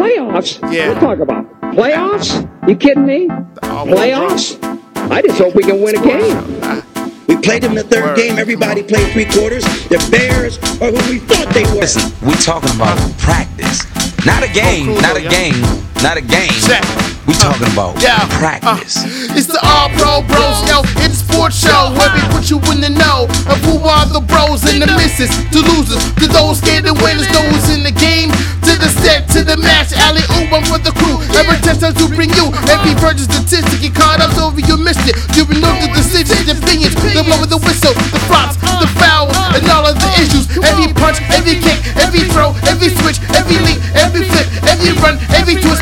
Playoffs? Yeah. What talk about? Playoffs? You kidding me? Playoffs? I just hope we can win a game. We played them the third game. Everybody played three quarters. The Bears are who we thought they were. Listen, we talking about practice. Not a game, cool not a game, not a game. We talking about Yeah. practice. Uh, it's the All Pro Bros, yo. It's sports show where we put you in the know of who are the bros and the misses, the losers, to those scared to winners, those in the game, to the set, to the match. Alley oop, I'm for the crew. Every touchdown to bring you every virgin statistic. You caught up, over, you missed it. You know the decisions, the opinions, the one with the whistle, the flops, the fouls, and all of the issues. Every punch, every kick, every throw, every switch, every leap, every flip, every run, every twist.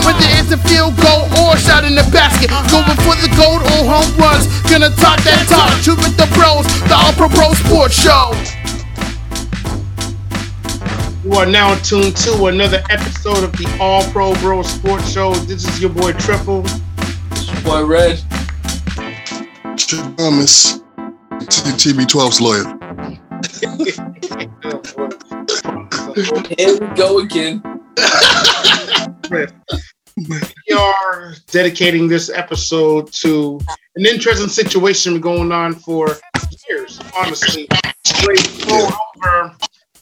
Whether it's a field goal or a shot in the basket. Going for the gold or home runs. Gonna talk that talk. Shoot with the pros. The All Pro Pro Sports Show. You are now tuned to another episode of the All Pro Bro Sports Show. This is your boy Triple. Boy, Red. Thomas, TB12's lawyer. Here we go again. we are dedicating this episode to an interesting situation going on for years, honestly. Over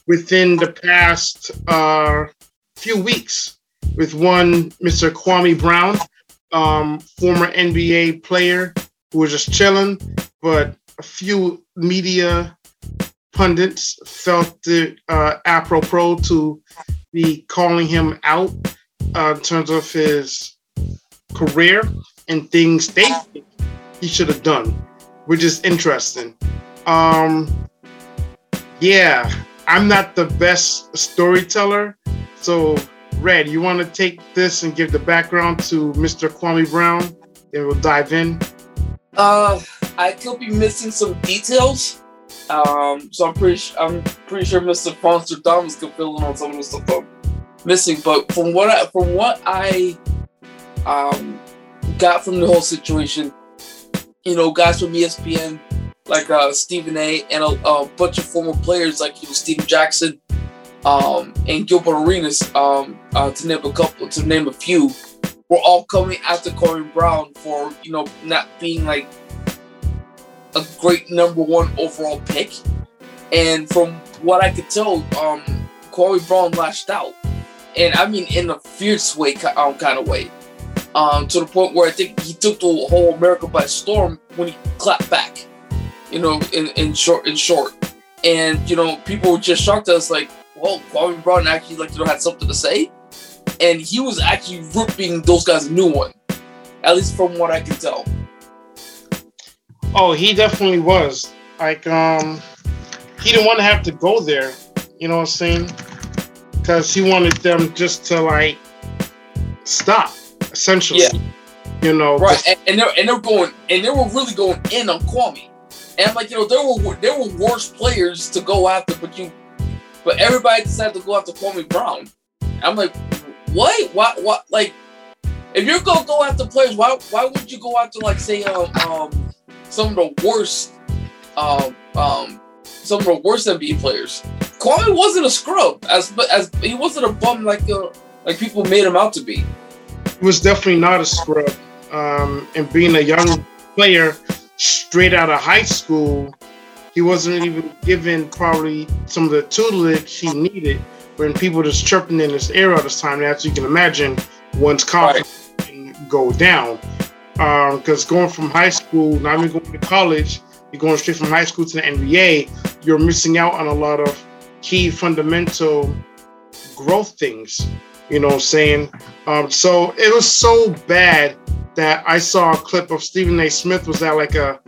within the past uh, few weeks with one Mr. Kwame Brown, um, former NBA player who was just chilling, but a few media pundits felt it uh, apropos to be calling him out uh, in terms of his career and things they think he should have done, which is interesting. Um, yeah, I'm not the best storyteller, so Red, you want to take this and give the background to Mr. Kwame Brown, and we'll dive in. Uh, I could be missing some details. Um, so I'm pretty, I'm pretty sure Mr. Fonster Thomas could fill in on some of the stuff missing. But from what I, from what I, um, got from the whole situation, you know, guys from ESPN, like uh, Stephen A. and a, a bunch of former players like you know Jackson, um, and Gilbert Arenas, um, uh, to name a couple, to name a few, were all coming after Corey Brown for you know not being like a great number one overall pick. And from what I could tell, um, Corey Brown lashed out, and I mean in a fierce way, um, kind of way, um, to the point where I think he took the whole America by storm when he clapped back. You know, in, in short, in short, and you know, people were just shocked at us, like, well, Kwame Brown actually like you know had something to say, and he was actually ripping those guys a new one, at least from what I can tell. Oh, he definitely was. Like, um, he didn't want to have to go there. You know what I'm saying? Because he wanted them just to like stop, essentially. Yeah. You know, Right, and, and they're and they're going and they were really going in on Kwame, and I'm like, you know, there were there were worse players to go after, but you, but everybody decided to go after Kwame Brown. I'm like, what? Why? What? Like, if you're gonna go after players, why why would you go after like say um um some of the worst um um some of the worst NBA players? Kwame wasn't a scrub as as he wasn't a bum like uh, like people made him out to be. he was definitely not a scrub. Um, and being a young player straight out of high school, he wasn't even given probably some of the tutelage he needed when people just chirping in his ear all this time. As you can imagine, one's confidence can go down. Because going from high school, not even going to college, you're going straight from high school to the NBA, you're missing out on a lot of key fundamental growth things. You know what I'm saying? Um, so it was so bad that I saw a clip of Stephen A. Smith was at like a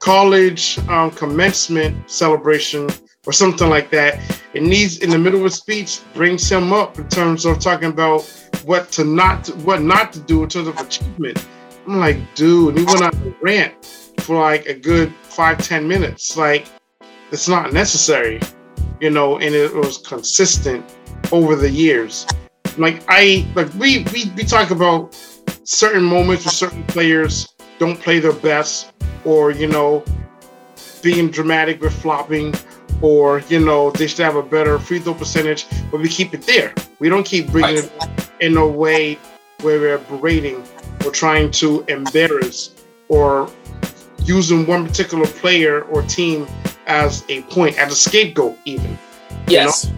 college um, commencement celebration or something like that. It needs in the middle of a speech brings him up in terms of talking about what to not what not to do in terms of achievement. I'm like, dude, he went on a rant for like a good five ten minutes. Like, it's not necessary, you know, and it was consistent over the years. Like I like we we we talk about certain moments where certain players don't play their best, or you know, being dramatic with flopping, or you know they should have a better free throw percentage, but we keep it there. We don't keep bringing it in a way where we're berating or trying to embarrass or using one particular player or team as a point, as a scapegoat, even. Yes.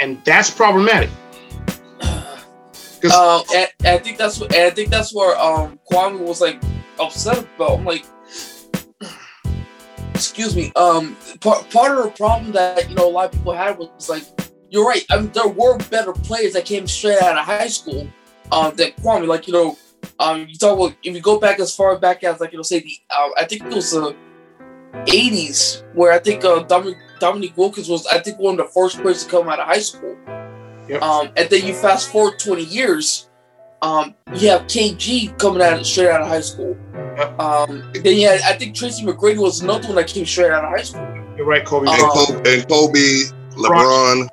And that's problematic. Um, and, and I think that's what I think that's where um Kwame was like upset about. I'm like, excuse me. Um, part part of the problem that you know a lot of people had was like, you're right. I mean, there were better players that came straight out of high school. Um, that Kwame, like you know, um, you talk about if you go back as far back as like you know, say the uh, I think it was the '80s where I think uh, Dominic Dominique Wilkins was I think one of the first players to come out of high school. Yep. Um, and then you fast forward 20 years, um, you have KG coming out straight out of high school. Yep. Um, then you had, I think Tracy McGrady was another one that came straight out of high school. You're right, Kobe. Uh, And Kobe, and Kobe LeBron.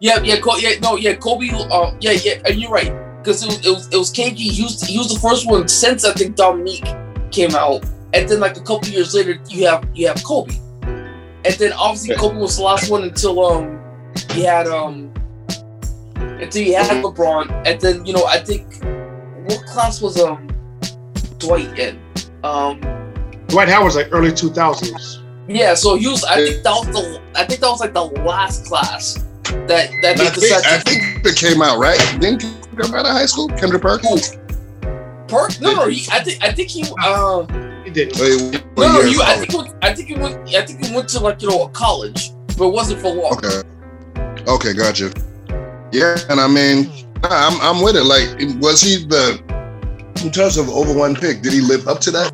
Yeah, yeah, Col- yeah, no, yeah, Kobe. Uh, yeah, yeah, and you're right because it was, it was it was KG. He was, he was the first one since I think Dominique came out, and then like a couple years later, you have you have Kobe, and then obviously Kobe was the last one until um he had um until he had LeBron, and then you know I think what class was um Dwight in? Um, Dwight Howard's like early 2000s. yeah, so he was. I think that was the I think that was like the last class that that I think, I think it came out right. Didn't he come out of high school? Kendrick Perkins. Perk? No, no. He, I think I think he. Uh, He didn't. Wait, no, no. You, I think he I think he went. I think he went to like you know a college, but it wasn't for long. Okay. Okay, gotcha. Yeah, and I mean, I'm I'm with it. Like, was he the in terms of over one pick? Did he live up to that?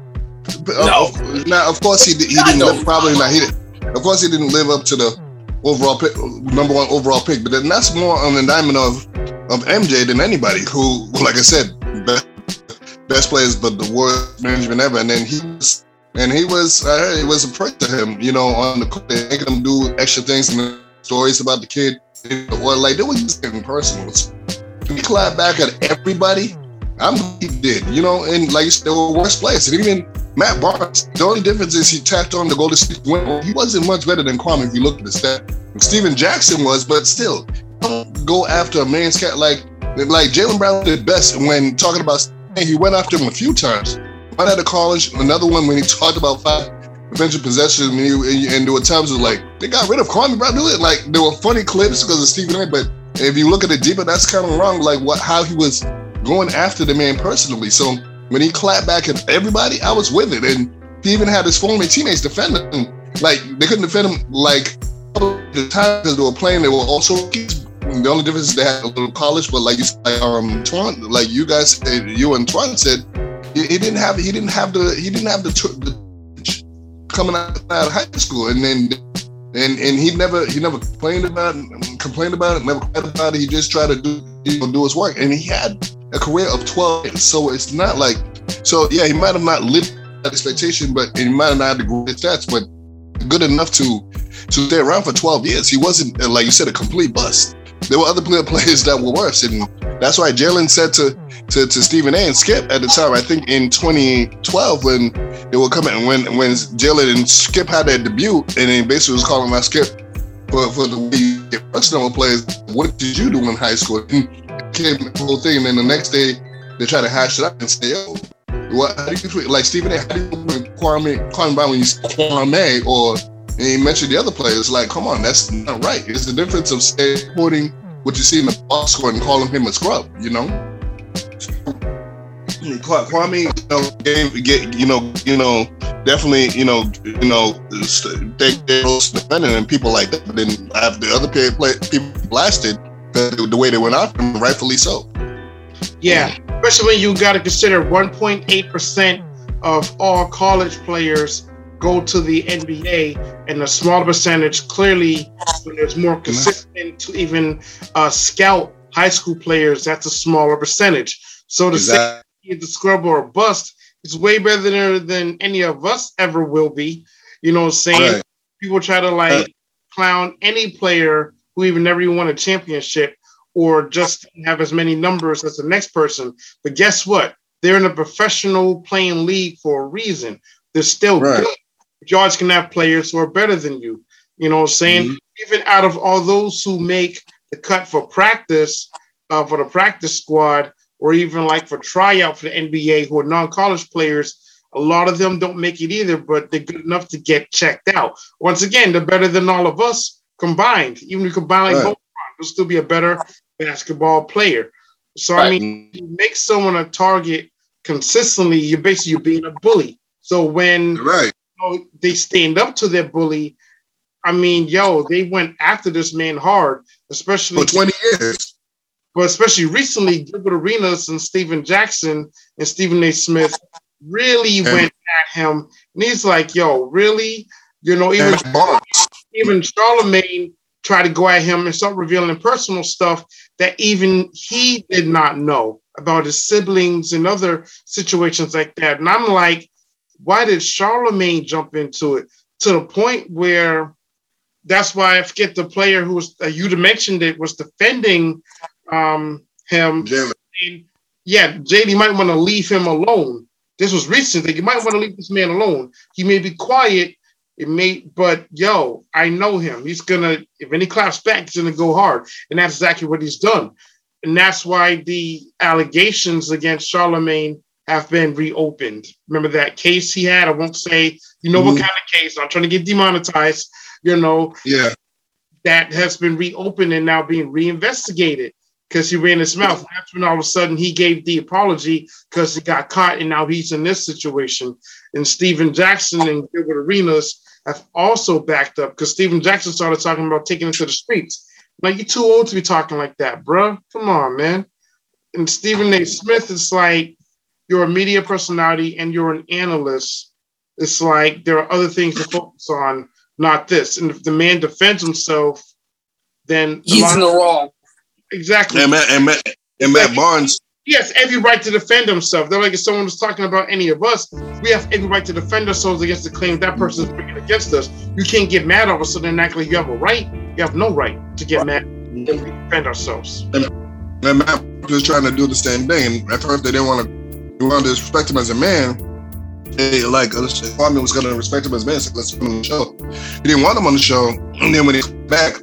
No. Of, now, of course he he didn't live. Probably not. He did. Of course he didn't live up to the overall pick, number one overall pick. But then that's more on the diamond of of MJ than anybody. Who, like I said, best, best players, but the worst management ever. And then he was. And he was, it was a prick to him, you know, on the court, making him do extra things and stories about the kid, or like they was just getting personal. He clapped back at everybody. I'm he did, you know, and like you they were worst players. And even Matt Barnes, the only difference is he tapped on the Golden State win. He wasn't much better than Kwame if you look at the stat. Stephen Jackson was, but still, don't go after a man's cat like like Jalen Brown did best when talking about. And he went after him a few times. One at the college, another one when he talked about five defensive possessions, and, he, and there were times was like they got rid of Kwame Brown. Like there were funny clips because of Stephen A. But if you look at it deeper, that's kind of wrong. Like what how he was going after the man personally. So when he clapped back at everybody, I was with it, and he even had his former teammates defend him. Like they couldn't defend him like the time because they were playing. They were also the only difference is they had a little college, but like you said, like, um, Twan, like you guys, you and Twan said, he, he didn't have he didn't have the he didn't have the, the coming out, out of high school, and then and and he never he never complained about it, complained about it, never cried about it. He just tried to do you know, do his work, and he had a career of twelve. years. So it's not like so yeah, he might have not lived that expectation, but he might have not had the great stats, but good enough to to stay around for 12 years. He wasn't, uh, like you said, a complete bust. There were other player- players that were worse, and that's why Jalen said to to, to Stephen A. and Skip at the time. I think in 2012 when they were coming, when when Jalen and Skip had their debut, and then basically was calling out Skip for, for the way you get personal players. What did you do in high school? And the whole thing, and then the next day they try to hash it up and say, "Yo, what? How do you feel? like Stephen A? How do you Kwame Kwame Brown when you say Kwame or and he mentioned the other players. Like, come on, that's not right. It's the difference of say, quoting what you see in the box score and calling him a scrub. You know, Kwa- Kwame, you know, gave, get, you know, you know, definitely, you know, you know, they they was defending and people like that. But then have the other play, play, people blasted the, the way they went after him, rightfully so. Yeah, especially when you got to consider 1.8% of all college players go to the NBA, and a smaller percentage clearly, when there's more consistent to even uh, scout high school players, that's a smaller percentage. So to say Exactly. he's a scrub or a bust is way better than, than any of us ever will be. You know what I'm saying? Right. People try to like Right. clown any player who even never even won a championship or just have as many numbers as the next person. But guess what? They're in a professional playing league for a reason. They're still Right. good. George can have players who are better than you. You know what I'm saying? Mhm. Even out of all those who make the cut for practice, uh, for the practice squad, or even like for tryout for the NBA who are non-college players, a lot of them don't make it either, but they're good enough to get checked out. Once again, they're better than all of us combined. Even if you combine like Right. both, you'll still be a better basketball player. So I mean, you make someone a target consistently, you're basically you're being a bully. So when Right. know, they stand up to their bully. I mean, yo, they went after this man hard, especially For 20 years. but especially recently, Gilbert Arenas and Stephen Jackson and Stephen A. Smith really Yeah. went at him. And he's like, yo, really? You know, even And. Even Charlamagne tried to go at him and start revealing personal stuff that even he did not know about his siblings and other situations like that. And I'm like, why did Charlamagne jump into it to the point where that's why I forget the player who was uh, you mentioned it was defending um, him. Jalen. Yeah, JD might want to leave him alone. This was recent. That you might want to leave this man alone. He may be quiet. It may, but yo, I know him. He's gonna, if any claps back, he's gonna go hard, and that's exactly what he's done. And that's why the allegations against Charlamagne have been reopened. Remember that case he had? I won't say, you know, what Mhm. kind of case? I'm trying to get demonetized. You know, Yeah. that has been reopened and now being reinvestigated because he ran his mouth. That's when all of a sudden he gave the apology because he got caught and now he's in this situation. And Stephen Jackson and Gilbert Arenas have also backed up because Stephen Jackson started talking about taking it to the streets. Like, you're too old to be talking like that, bruh. Come on, man. And Stephen A. Smith is like, you're a media personality and you're an analyst. It's like there are other things to focus on, not this. And if the man defends himself, then a He's lot- in the wrong. exactly. And Matt, and Matt, and Matt Barnes. He has every right to defend himself. They're like if someone was talking about any of us, we have every right to defend ourselves against the claim that person is bringing against us. You can't get mad all of a sudden and you have a right. You have no right to get mad and defend ourselves. And Matt was trying to do the same thing. And at first, they didn't want to, they wanted to respect him as a man. They, like, Kwame was going to respect him as a man, so let's put him on the show. He didn't want him on the show. And then when he came back,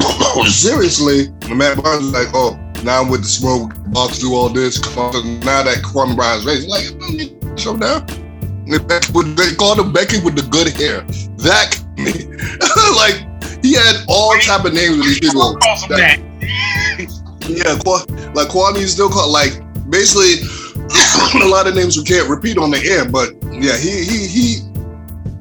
seriously, Matt Barnes was like, oh, now I'm with the smoke, about to do all this. Now that Kwame Brown's raised, like, I don't need to show down. They called him Becky with the good hair. That, me. like, he had all type of names with these people. That. Yeah, like Kwame still called like basically a lot of names we can't repeat on the air, but yeah, he he he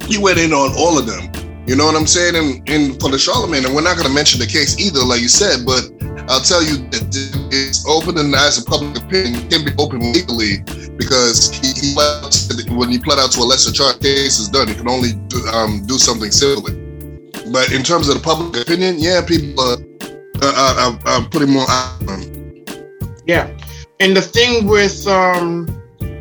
he went in on all of them. You know what I'm saying? And, and for the Charlamagne, and we're not going to mention the case either, like you said, but I'll tell you that it's open and as a public opinion it can be open legally because he, he pled out to- when he pled out to a lesser charge case is done, he can only do, um, do something civilly. But in terms of the public opinion, yeah, people are, are, are, are putting more. Yeah. And the thing with um,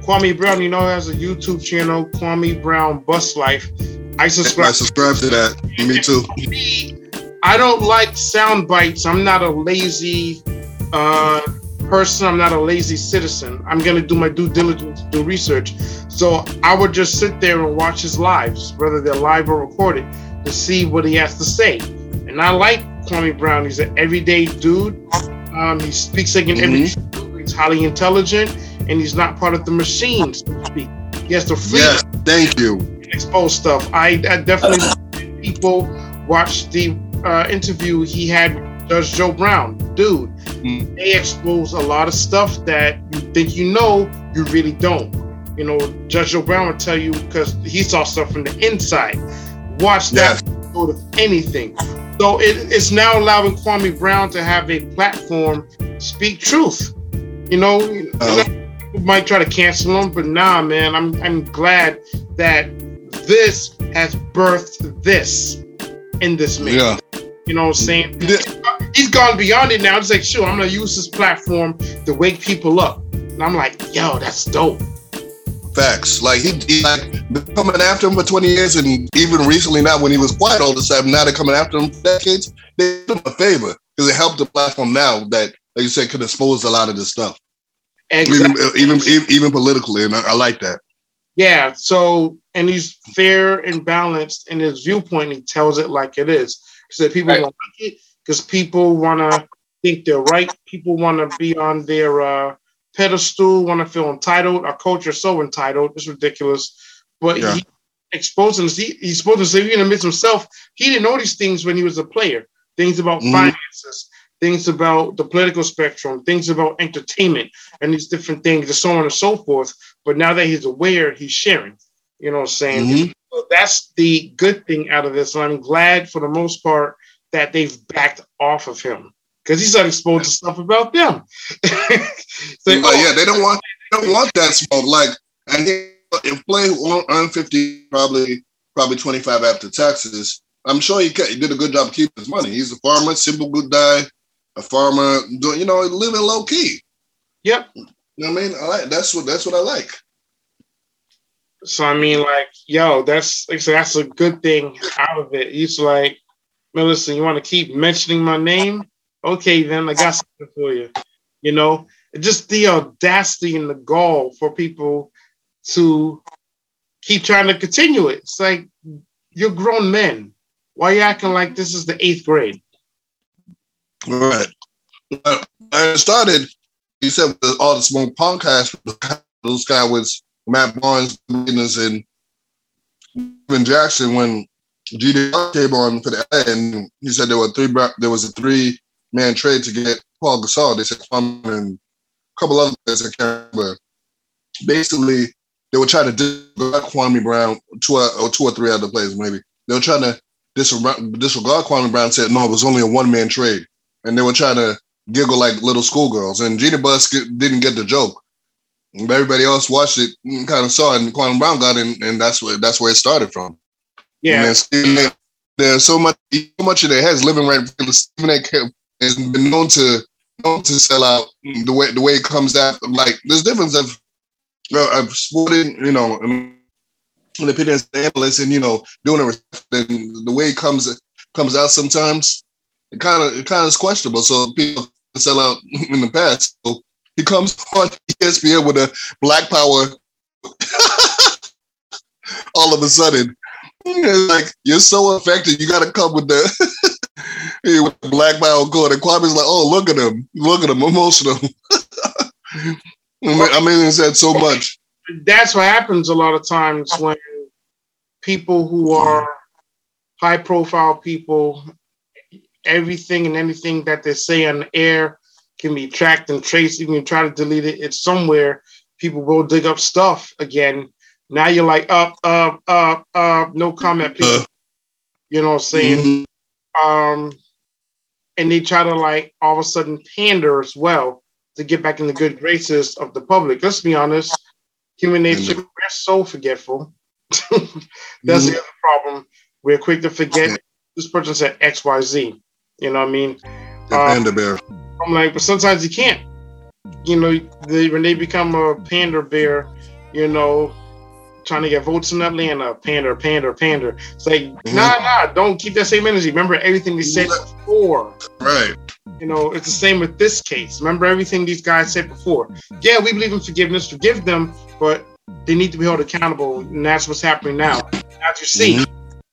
Kwame Brown, you know, has a YouTube channel, Kwame Brown Bus Life. I subscribe. I subscribe to that. Me too. I don't like sound bites. I'm not a lazy uh, person. I'm not a lazy citizen. I'm gonna do my due diligence, do research. So I would just sit there and watch his lives, whether they're live or recorded, to see what he has to say. And I like Kwame Brown. He's an everyday dude. Um, he speaks like an everyday He's highly intelligent, and he's not part of the machine, so to speak. He has to freedom Yes, thank you. expose stuff. I, I definitely people watch the uh, interview he had with Judge Joe Brown. Dude, Mm. they expose a lot of stuff that you think you know, you really don't. You know, Judge Joe Brown will tell you because he saw stuff from the inside. Watch that go to anything. So it, it's now allowing Kwame Brown to have a platform, speak truth. You know, Uh, people might try to cancel him, but nah, man, I'm I'm glad that this has birthed this in this man. Yeah. You know what I'm saying? He's gone beyond it now. It's like, sure, I'm gonna use this platform to wake people up. And I'm like, yo, that's dope. Facts. Like he, he like been coming after him for 20 years, and even recently, now when he was quiet all the time, now they're coming after him for decades. They did him a favor because it helped the platform now that, like you said, could expose a lot of this stuff, Exactly. even even even, even politically, and I, I like that. Yeah. So, and he's fair and balanced in his viewpoint. He tells it like it is. He said people Right. won't like it because people want to think they're right. People want to be on their uh, pedestal, want to feel entitled. Our culture is so entitled. It's ridiculous. But Yeah. he exposed him. He, he's supposed to say, even amidst himself, he didn't know these things when he was a player. Things about Mhm. finances, things about the political spectrum, things about entertainment, and these different things, and so on and so forth. But now that he's aware, he's sharing. You know what I'm saying? Mhm. So that's the good thing out of this. And I'm glad for the most part that they've backed off of him because he's not exposed to stuff about them. But oh, yeah, they don't want they don't want that smoke. Like, and he, if play won't earn fifty, probably probably twenty five after taxes. I'm sure he, he did a good job keeping his money. He's a farmer, simple good guy, a farmer, doing you know living low key. Yep. You know what I mean? I like that's what that's what I like. So I mean, like, yo, that's like, so that's a good thing out of it. He's like, listen, you want to keep mentioning my name? Okay, then I got something for you. You know, just the audacity and the gall for people to keep trying to continue it. It's like you're grown men. Why are you acting like this is the eighth grade? Right. And it started, you said, with all the smoke podcast, those guys was Matt Barnes and Kevin Jackson when GDR came on for the and he said there were three there was a three man trade to get Pau Gasol. They said and a couple other players I can't remember. Basically, they were trying to disregard Kwame Brown, two or, or two or three other players maybe. They were trying to disregard, disregard Kwame Brown. Said no, it was only a one man trade, and they were trying to giggle like little schoolgirls. And Gina Bus didn't get the joke. But everybody else watched it, and kind of saw it, and Kwame Brown got it, and that's where that's where it started from. Yeah, And there's so much, so much in their heads living right. Stephen A. Has been known to known to sell out the way the way it comes out. Like there's difference of of sporting, you know, an opinion analyst, and you know, doing it and the way it comes comes out sometimes. It kind of it kind of is questionable. So people sell out in the past. So he comes on ESPN with a Black Power. all of a sudden, it's like you're so affected, you got to come with the with the Black Power code. And Kwame's like, "Oh, look at him, look at him, emotional." I mean, I it said so much. that's what happens a lot of times when people who are high profile people, everything and anything that they say on the air can be tracked and traced. You can try to delete it. It's somewhere. People will dig up stuff again. Now you're like up, up, up, up. No comment, please. Uh. you know what I'm saying? Mhm. um, and they try to like all of a sudden pander as well to get back in the good graces of the public. Let's be honest, human nature, we're so forgetful. That's the other problem. We're quick to forget this person said X, Y, Z. You know what I mean? The Um, panda bear. I'm like, but sometimes you can't. You know, they, when they become a pander bear, you know, trying to get votes in Atlanta, pander, pander, pander. It's like, Mhm. nah, nah, don't keep that same energy. Remember everything they said before. Right. You know, it's the same with this case. Remember everything these guys said before. Yeah, we believe in forgiveness, forgive them, but they need to be held accountable, and that's what's happening now. As you see,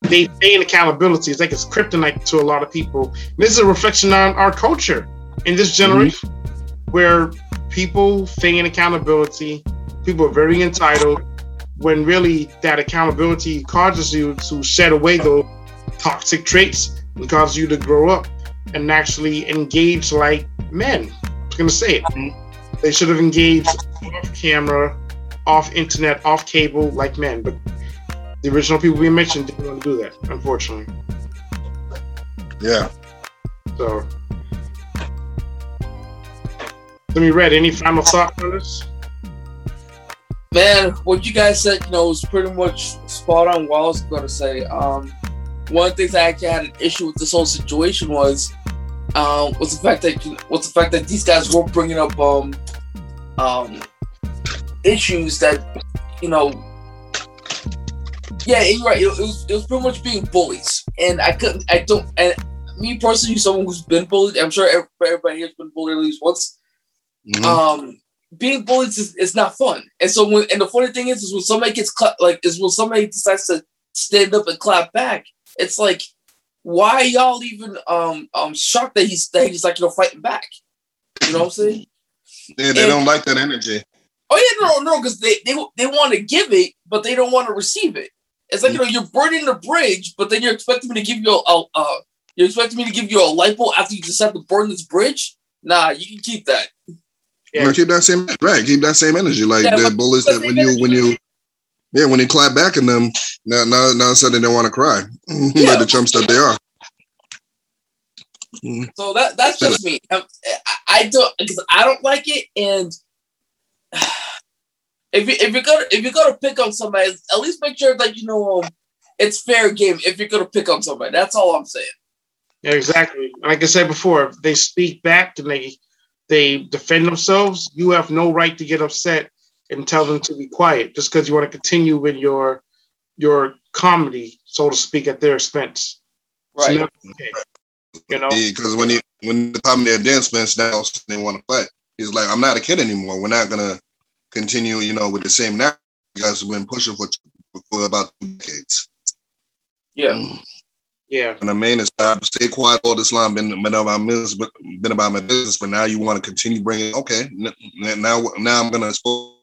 they feign accountability. It's like it's kryptonite to a lot of people. This is a reflection on our culture in this generation, mm-hmm. where people feign accountability. People are very entitled, when really that accountability causes you to shed away those toxic traits and causes you to grow up and actually engage like men. I'm gonna say it. Mm-hmm. They should have engaged off camera, off internet, off cable like men, but the original people we mentioned didn't want to do that, unfortunately. Yeah. So, let me read. Any final thoughts on this? Man, what you guys said, you know, was pretty much spot on. What I was going to say. Um, one of the things I actually had an issue with this whole situation was, um, was the fact that was the fact that these guys were bringing up um, um, issues that, you know, yeah, you're right. It, it was it was pretty much being bullies, and I couldn't, I don't, and me personally, someone who's been bullied, I'm sure everybody, everybody here's been bullied at least once. Mhm. Um, being bullied is, is not fun. And so when and the funny thing is, is when somebody gets cla- like is when somebody decides to stand up and clap back. It's like, why y'all even um um shocked that he's that he's like you know fighting back? You know what I'm saying? Yeah, they And- don't like that energy. Oh yeah, no, no, because they they they want to give it, but they don't want to receive it. It's like you know you're burning the bridge, but then you're expecting me to give you a, a, a you're expecting me to give you a lipo after you just have to burn this bridge. Nah, you can keep that. Yeah. Like, keep that same right. Keep that same energy. Like Yeah, the but- bullets that when you when you yeah when you clap back in them now now now suddenly they want to cry Yeah. like the chumps that they are. So that that's just me. Um, I, I don't because I don't like it, and if you if you're gonna if you're gonna pick on somebody, at least make sure that you know um, it's fair game. If you're gonna pick on somebody, that's all I'm saying. Yeah, exactly. Like I said before, if they speak back and they they defend themselves, you have no right to get upset and tell them to be quiet just because you want to continue with your your comedy, so to speak, at their expense. Right. never okay. You know? Because when he when the comedy at dance fence now they want to fight. He's like, I'm not a kid anymore. We're not gonna continue, you know, with the same narrative. You guys have been pushing for, for about two decades. Yeah. Mm. Yeah. And the main is I've stayed quiet all this long, been been about my business, been about my business, but now you want to continue bringing. Okay, n- n- now now I'm gonna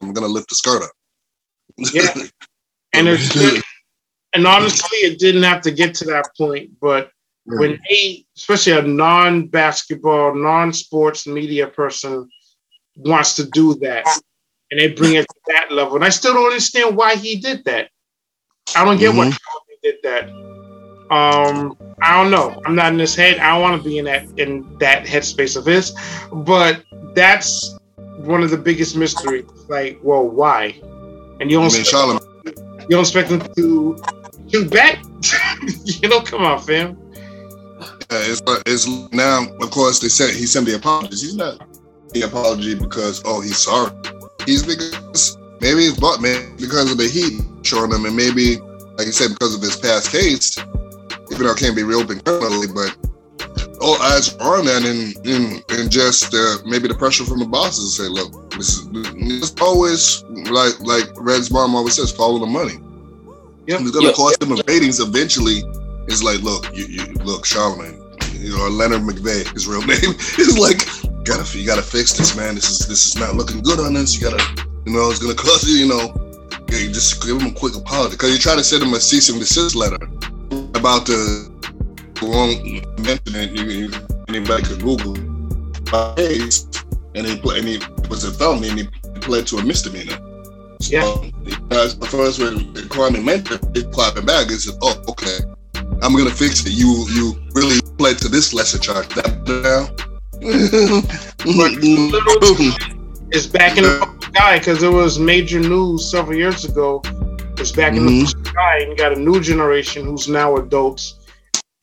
I'm gonna lift the skirt up. Yeah. And it's and honestly, it didn't have to get to that point, but when a especially a non-basketball, non-sports media person wants to do that and they bring it to that level. And I still don't understand why he did that. I don't get why mm-hmm. he did that. Um, I don't know. I'm not in his head. I don't want to be in that in that headspace of his, but that's one of the biggest mysteries. Like, well, why? And you don't expect, you don't expect him to shoot back? you know, come on, fam. uh, it's it's now. Of course, they said he sent the apologies. He's not the apology because oh he's sorry. He's because maybe it's but man because of the heat showing him, and maybe like you said because of his past case, even though it can't be reopened criminally, but all eyes are on that, and and, and just uh, maybe the pressure from the bosses say, look, this is it's always like like Red's mom always says, follow the money. Yep. It's gonna Yep. cost them in ratings eventually. It's like, look, you, you look, Charlamagne, you know, or Lenard McKelvey, his real name. It's like, gotta you gotta fix this, man. This is this is not looking good on us. You gotta, you know, it's gonna cost you, you know. yeah, you just give him a quick apology because you try to send him a cease and desist letter about the wrong mention it. You, you, anybody could Google case, and he play, and he it was a felony, and he pled to a misdemeanor. So, Yeah. That's the first when Kwame mentioned it, clapping back, said, "Oh, okay, I'm gonna fix it. You you really pled to this lesser charge. That now." It's back in the guy because it was major news several years ago. It's back in the mm-hmm. Eye, and got a new generation who's now adults,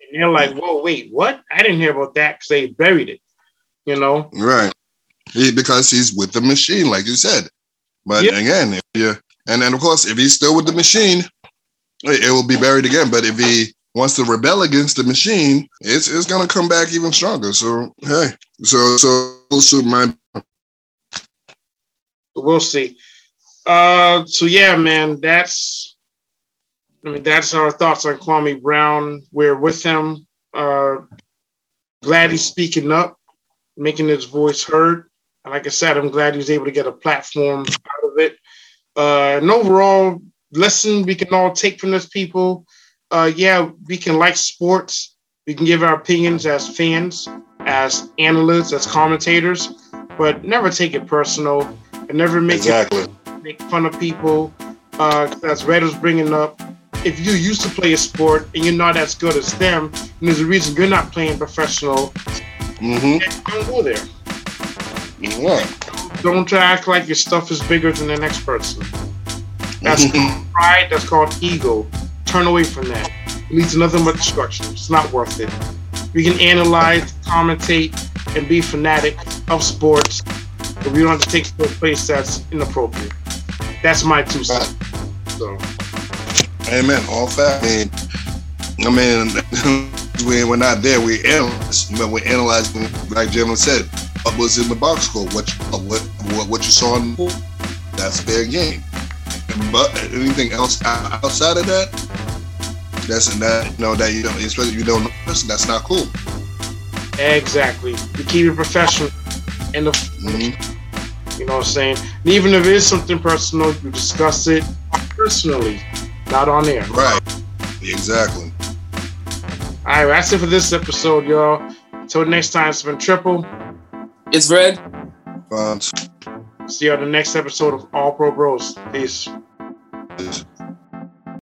and they're like, "Whoa, wait, what? I didn't hear about that because they buried it." You know? Right. He, because he's with the machine, like you said. But Yeah. again, if you and then of course, if he's still with the machine, it, it will be buried again. But if he wants to rebel against the machine, it's it's gonna come back even stronger. So hey, so so also my we'll see. Uh, so yeah, man, that's. I mean, that's our thoughts on Kwame Brown. We're with him. Uh, glad he's speaking up, making his voice heard. And like I said, I'm glad he was able to get a platform out of it. Uh, and overall, lesson we can all take from this, people. Uh, yeah, we can like sports. We can give our opinions as fans, as analysts, as commentators, but never take it personal and never make exactly. it make fun of people. Uh, as Red was bringing up, if you used to play a sport and you're not as good as them, and there's a reason you're not playing professional, Mm-hmm. don't go there. Don't act like your stuff is bigger than the next person. That's called pride. That's called ego. Turn away from that. It leads to nothing but destruction. It's not worth it. We can analyze, commentate, and be fanatic of sports, but we don't have to take to a place that's inappropriate. That's my two cents. So, Amen. All fact. I mean, I mean, we, we're not there. We analyze, but we're analyzing, like Jim said, what was in the box score, what what what, what you saw in the pool, that's fair game. But anything else outside of that, that's that you know that you don't especially you don't know that's not cool. Exactly. You keep it professional. And the Mhm. you know what I'm saying? And even if it is something personal, you discuss it personally, not on air. Right. Exactly. All right, that's it for this episode, y'all. Until next time, it's been Triple. It's red. Fun. See you on the next episode of All Pro Bros. Peace. Peace.